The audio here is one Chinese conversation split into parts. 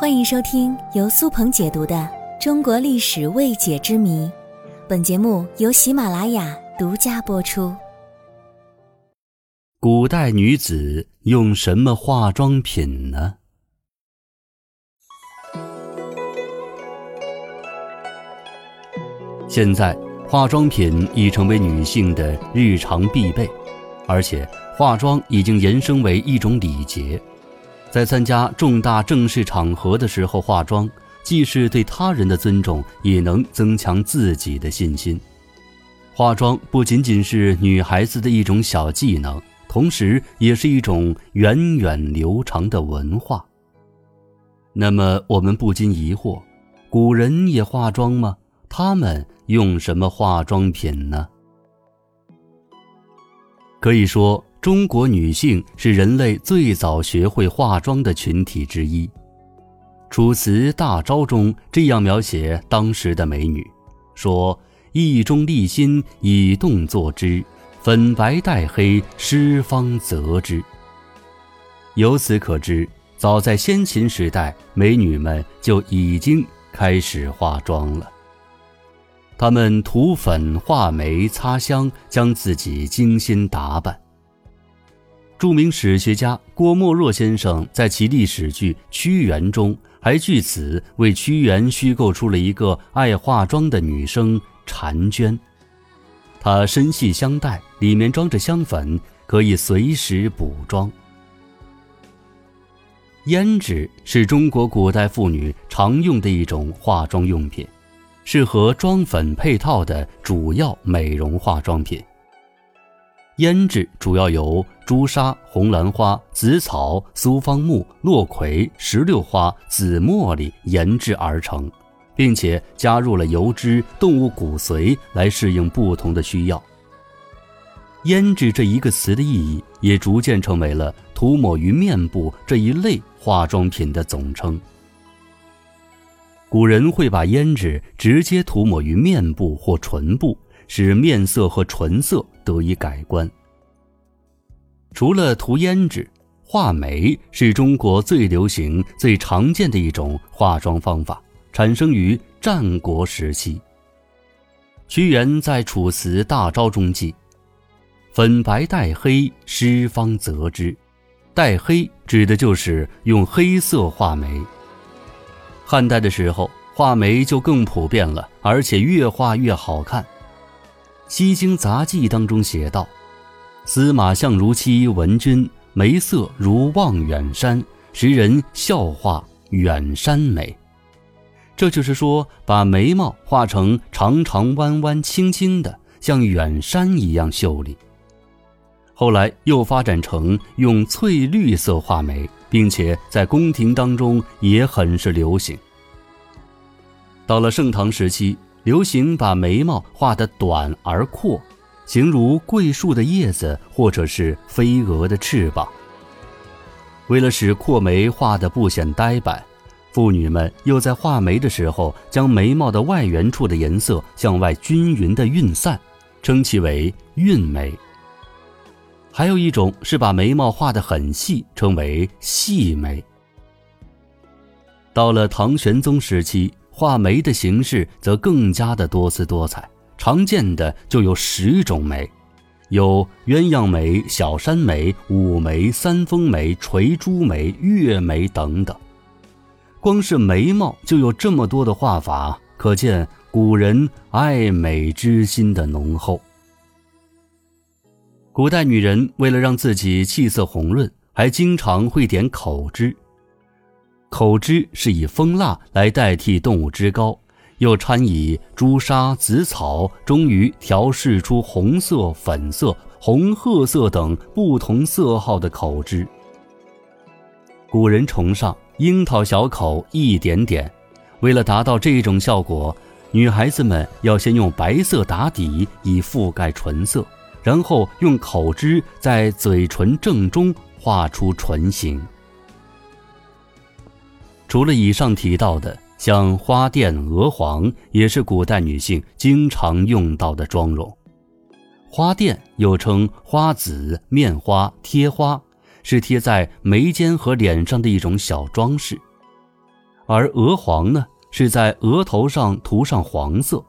欢迎收听由苏鹏解读的《中国历史未解之谜》，本节目由喜马拉雅独家播出。古代女子用什么化妆品呢？现在，化妆品已成为女性的日常必备，而且化妆已经延伸为一种礼节。在参加重大正式场合的时候化妆，既是对他人的尊重，也能增强自己的信心。化妆不仅仅是女孩子的一种小技能，同时也是一种源远流长的文化。那么，我们不禁疑惑：古人也化妆吗？他们用什么化妆品呢？可以说。中国女性是人类最早学会化妆的群体之一，《楚辞·大招》中这样描写当时的美女，说：“意中立心，以动作之，粉白带黑，施方泽之。”由此可知，早在先秦时代，美女们就已经开始化妆了。她们涂粉、画眉、擦香，将自己精心打扮。著名史学家郭沫若先生在其历史剧《屈原》中，还据此为屈原虚构出了一个爱化妆的女生婵娟。她身系香袋，里面装着香粉，可以随时补妆。胭脂是中国古代妇女常用的一种化妆用品，是和妆粉配套的主要美容化妆品。胭脂主要由朱砂、红兰花、紫草、苏方木、落葵、石榴花、紫茉莉研制而成，并且加入了油脂、动物骨髓来适应不同的需要。胭脂这一个词的意义也逐渐成为了涂抹于面部这一类化妆品的总称。古人会把胭脂直接涂抹于面部或唇部。使面色和唇色得以改观。除了涂胭脂，画眉是中国最流行、最常见的一种化妆方法，产生于战国时期。屈原在《楚辞·大招》中记：“粉白带黑，施方则之。”带黑指的就是用黑色画眉。汉代的时候，画眉就更普遍了，而且越画越好看。《西京杂记》当中写道：“司马相如妻文君，眉色如望远山，时人笑话远山美。”这就是说，把眉毛画成长长弯弯、轻轻的，像远山一样秀丽。后来又发展成用翠绿色画眉，并且在宫廷当中也很是流行。到了盛唐时期。流行把眉毛画得短而阔，形如桂树的叶子或者是飞蛾的翅膀。为了使阔眉画得不显呆板，妇女们又在画眉的时候将眉毛的外缘处的颜色向外均匀地晕散，称其为晕眉。还有一种是把眉毛画得很细，称为细眉。到了唐玄宗时期。画眉的形式则更加的多姿多彩，常见的就有十种眉，有鸳鸯眉、小山眉、五眉、三峰眉、垂珠眉、月眉等等。光是眉毛就有这么多的画法，可见古人爱美之心的浓厚。古代女人为了让自己气色红润，还经常会点口脂。口脂是以蜂蜡来代替动物脂膏，又掺以朱砂、紫草，终于调试出红色、粉色、红褐色等不同色号的口脂。古人崇尚樱桃小口一点点，为了达到这种效果，女孩子们要先用白色打底以覆盖唇色，然后用口脂在嘴唇正中画出唇形。除了以上提到的，像花钿、鹅黄，也是古代女性经常用到的妆容。花钿又称花子、面花、贴花，是贴在眉间和脸上的一种小装饰。而鹅黄呢，是在额头上涂上黄色。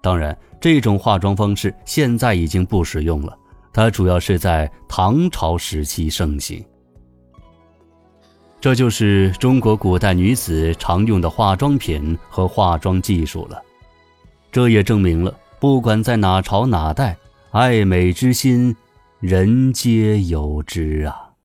当然，这种化妆方式现在已经不使用了，它主要是在唐朝时期盛行。这就是中国古代女子常用的化妆品和化妆技术了。这也证明了，不管在哪朝哪代，爱美之心，人皆有之啊。